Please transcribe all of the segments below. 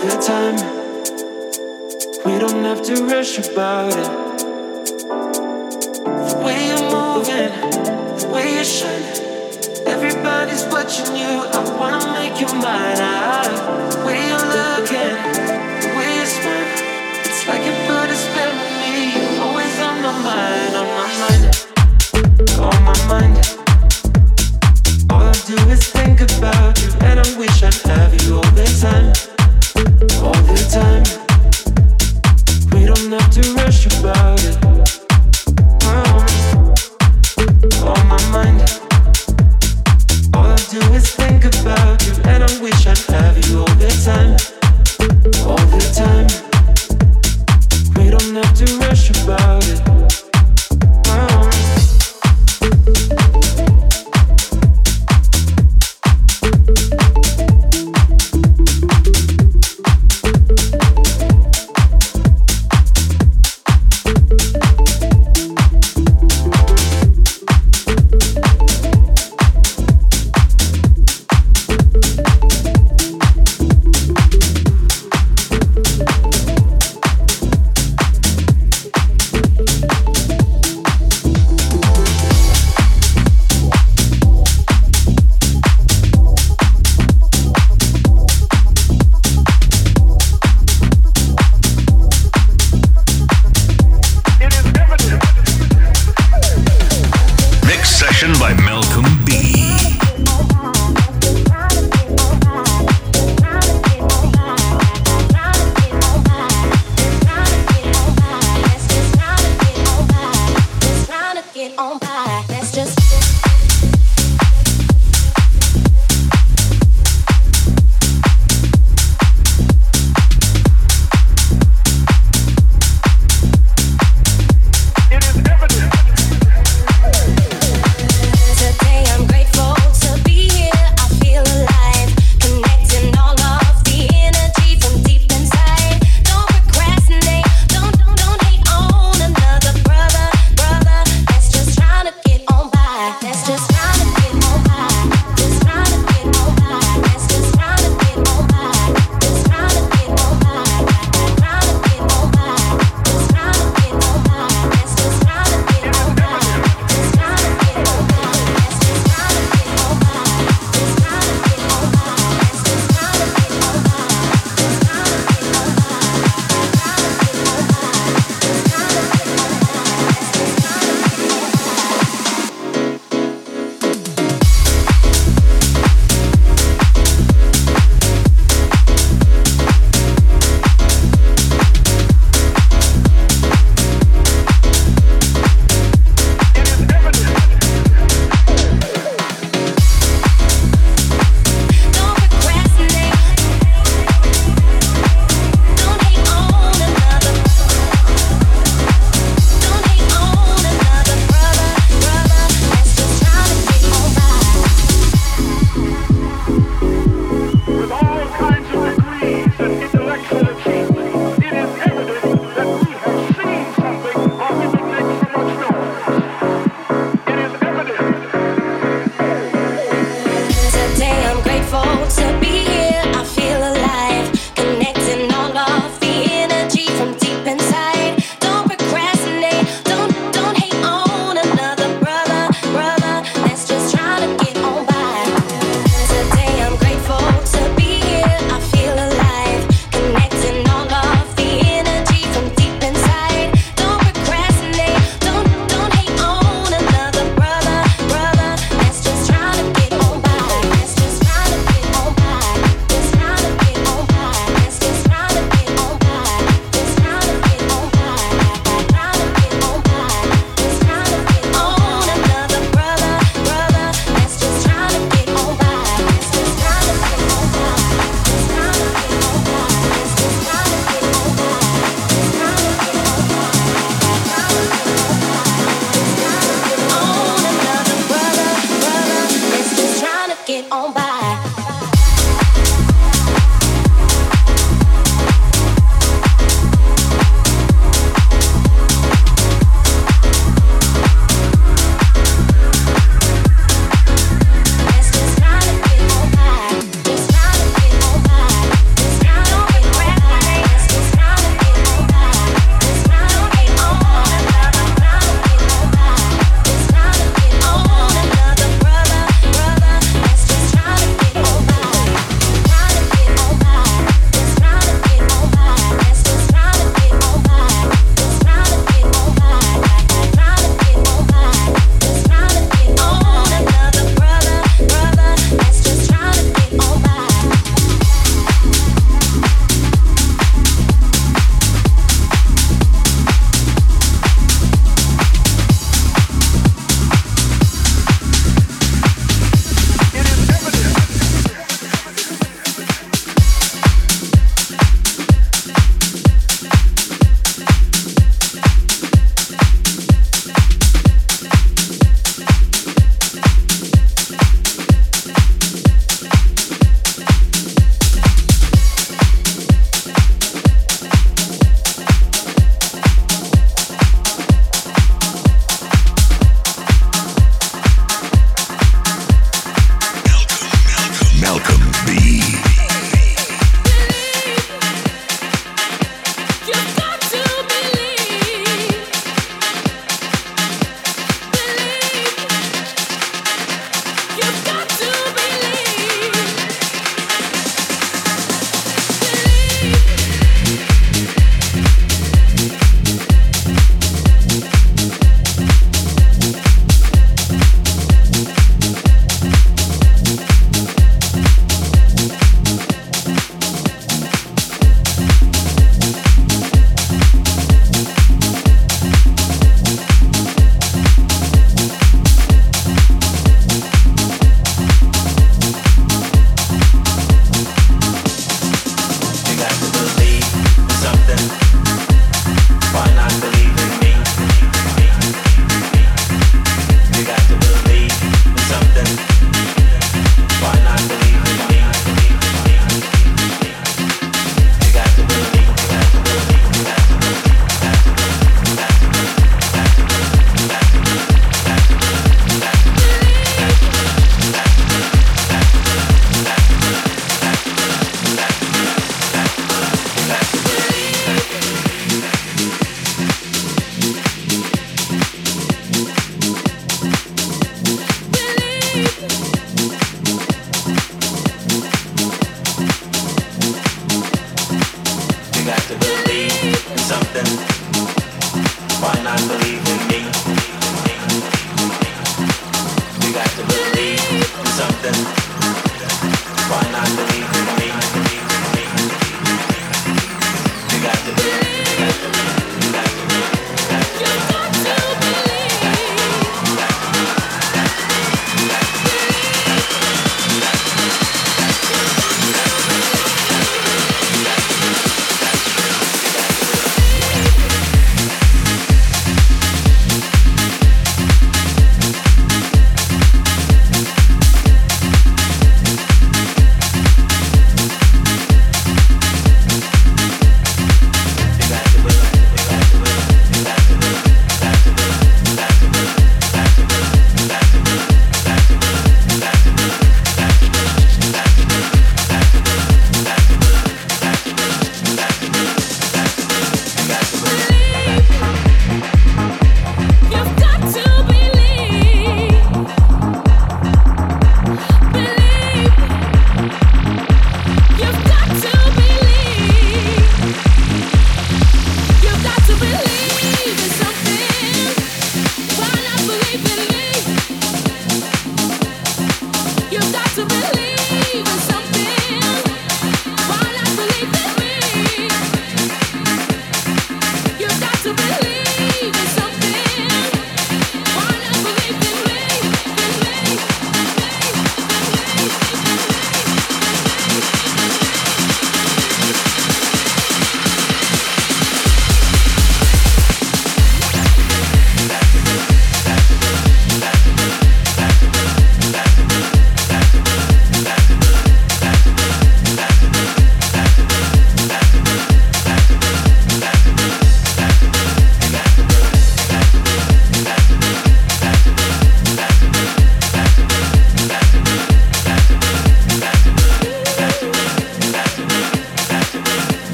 the time. We don't have to rush about it. The way you're moving, the way you shine. Everybody's watching you. I wanna make you mine. The way you're looking, the way you smile. It's like you put a spell on me. You're always on my mind, on my mind, on my mind.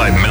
by Mel.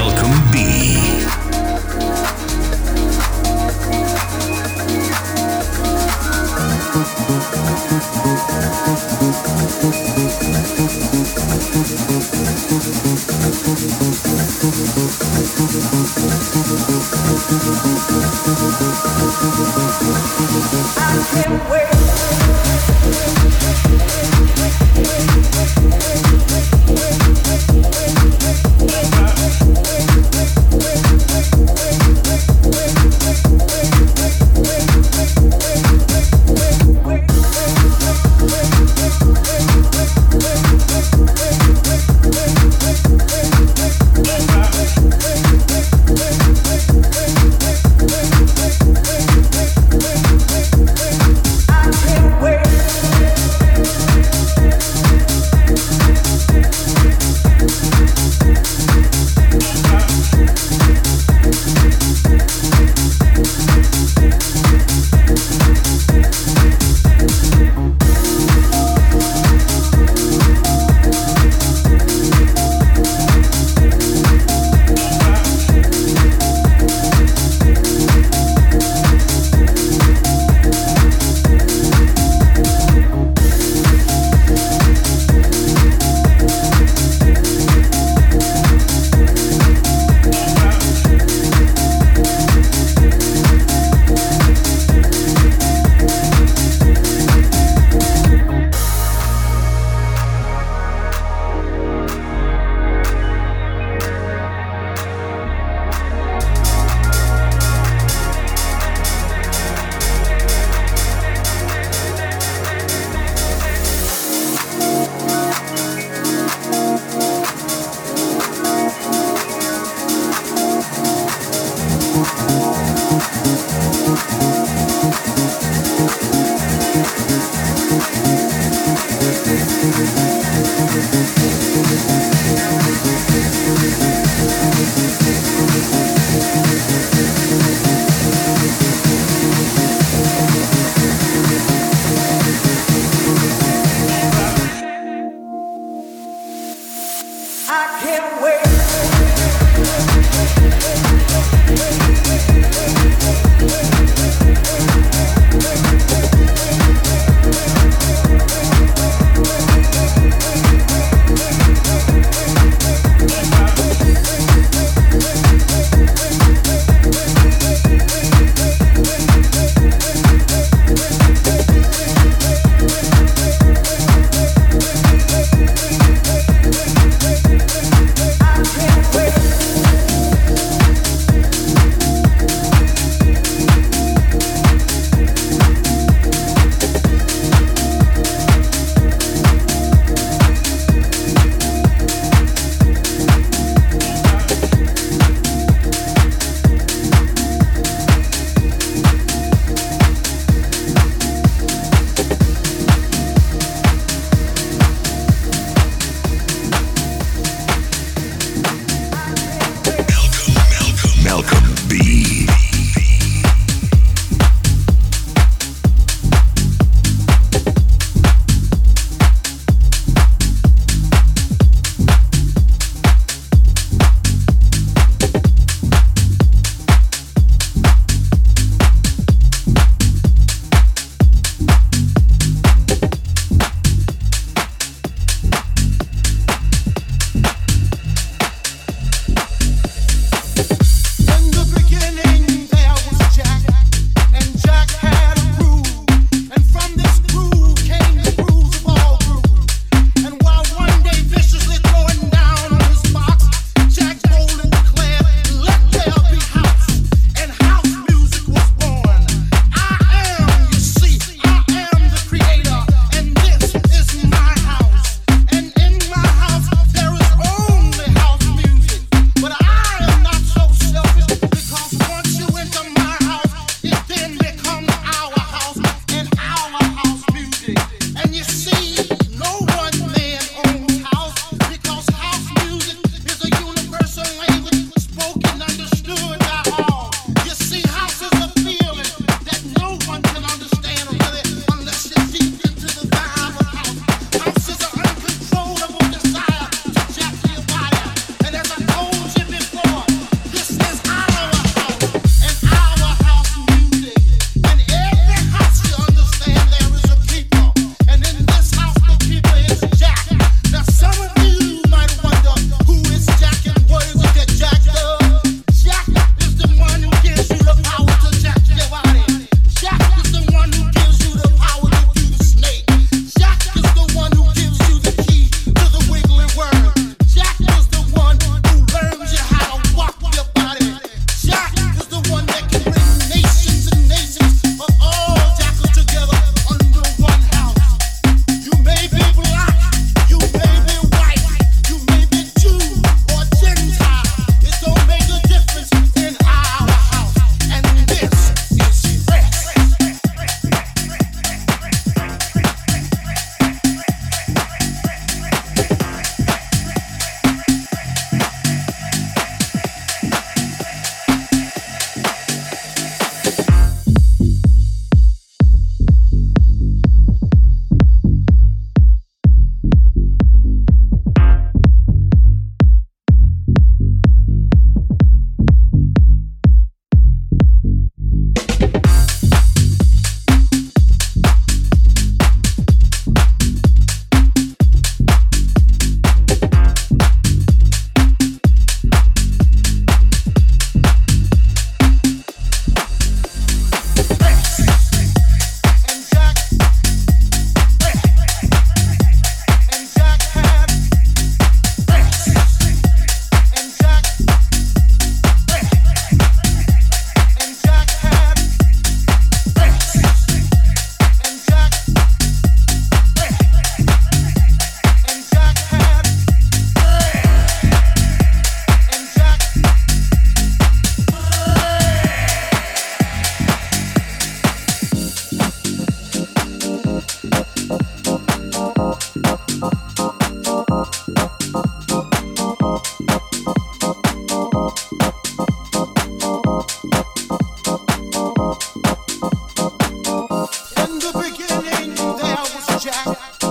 jack.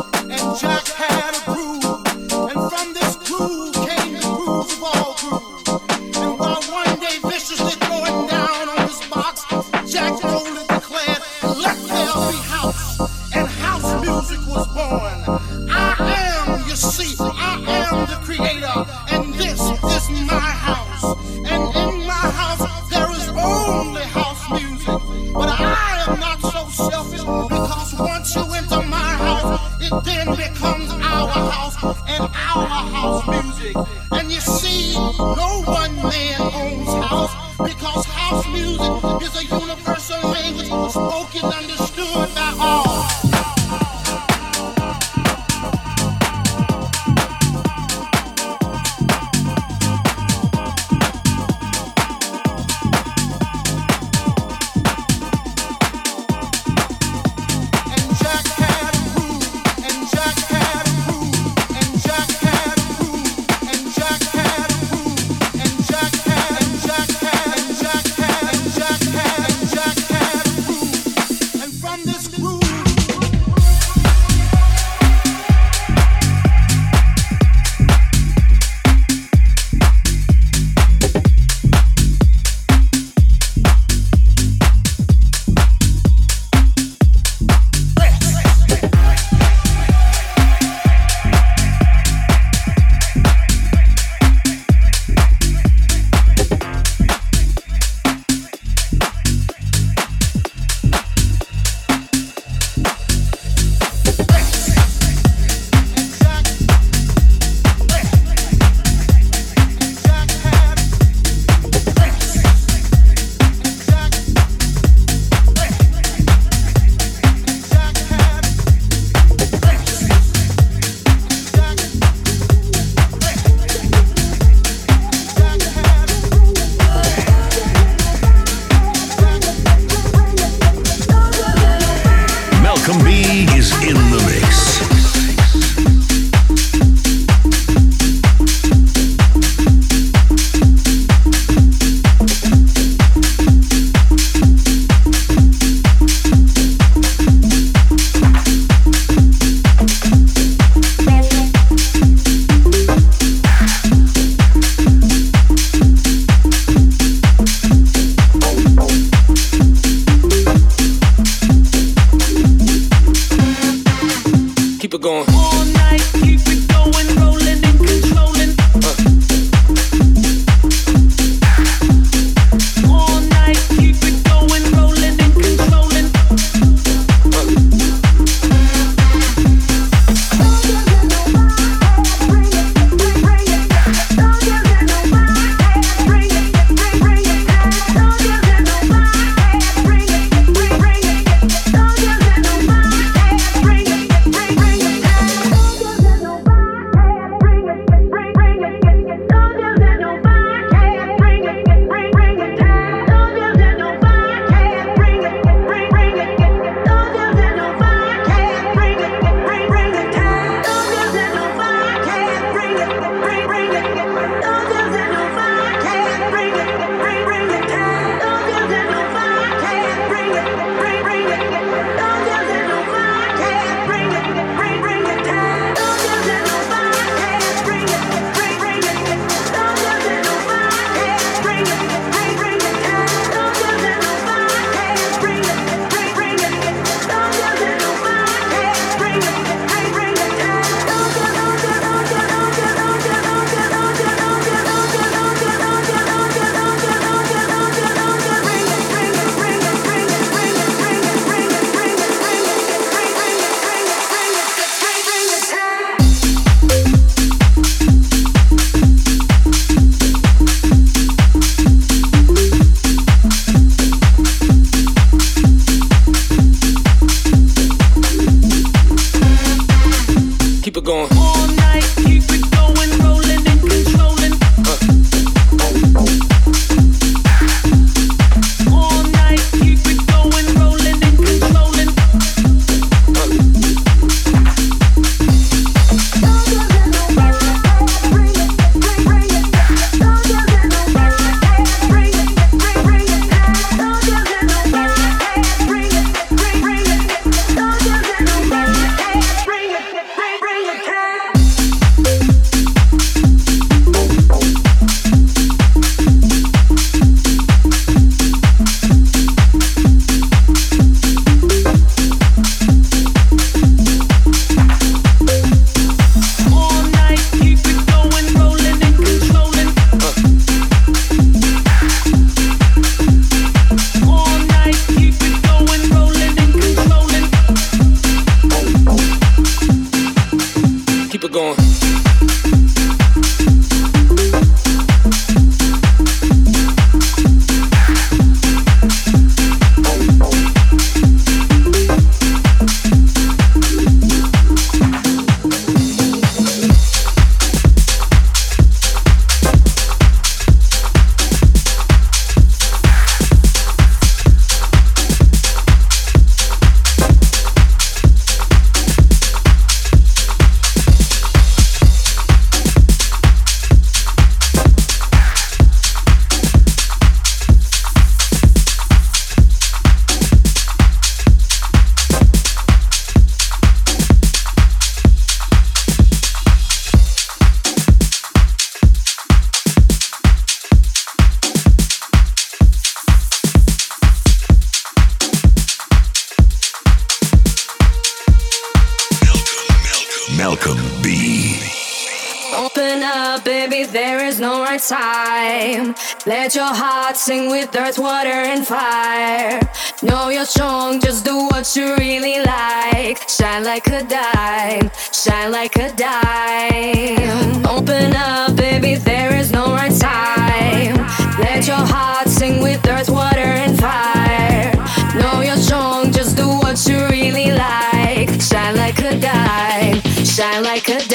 Let your heart sing with earth, water, and fire. Know you're strong, just do what you really like. Shine like a dime, shine like a dime. Open up, baby, there is no right time. Let your heart sing with earth, water, and fire. Know you're strong, just do what you really like. Shine like a dime, shine like a dime.